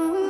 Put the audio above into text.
Oh.